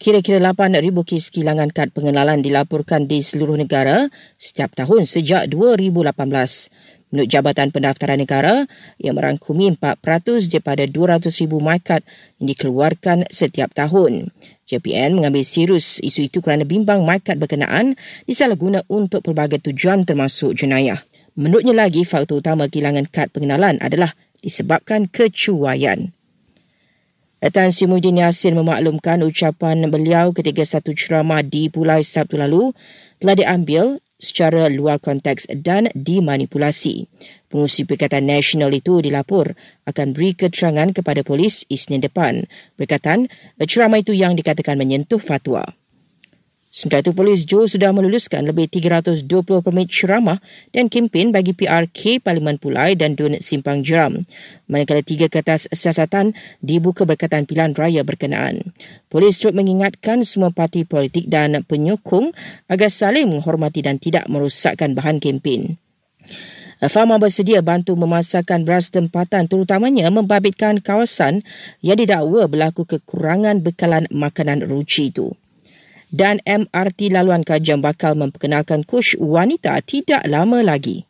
Kira-kira 8,000 kes kilangan kad pengenalan dilaporkan di seluruh negara setiap tahun sejak 2018. Menurut Jabatan Pendaftaran Negara, yang merangkumi 4% daripada 200,000 markat yang dikeluarkan setiap tahun. JPN mengambil serius isu itu kerana bimbang markat berkenaan disalahguna untuk pelbagai tujuan termasuk jenayah. Menurutnya lagi, faktor utama kehilangan kad pengenalan adalah disebabkan kecuaian. Tan Sri Muhyiddin Yassin memaklumkan ucapan beliau ketika satu ceramah di Pulai Sabtu lalu telah diambil secara luar konteks dan dimanipulasi. Pengurusi Perikatan Nasional itu dilapor akan beri keterangan kepada polis Isnin depan berkatan ceramah itu yang dikatakan menyentuh fatwa. Sementara itu, polis Johor sudah meluluskan lebih 320 permit ceramah dan kempen bagi PRK Parlimen Pulai dan Dun Simpang Jeram. Manakala tiga kertas siasatan dibuka berkaitan pilihan raya berkenaan. Polis turut mengingatkan semua parti politik dan penyokong agar saling menghormati dan tidak merosakkan bahan kempen. Fama bersedia bantu memasarkan beras tempatan terutamanya membabitkan kawasan yang didakwa berlaku kekurangan bekalan makanan ruci itu dan MRT laluan Kajang bakal memperkenalkan kush wanita tidak lama lagi.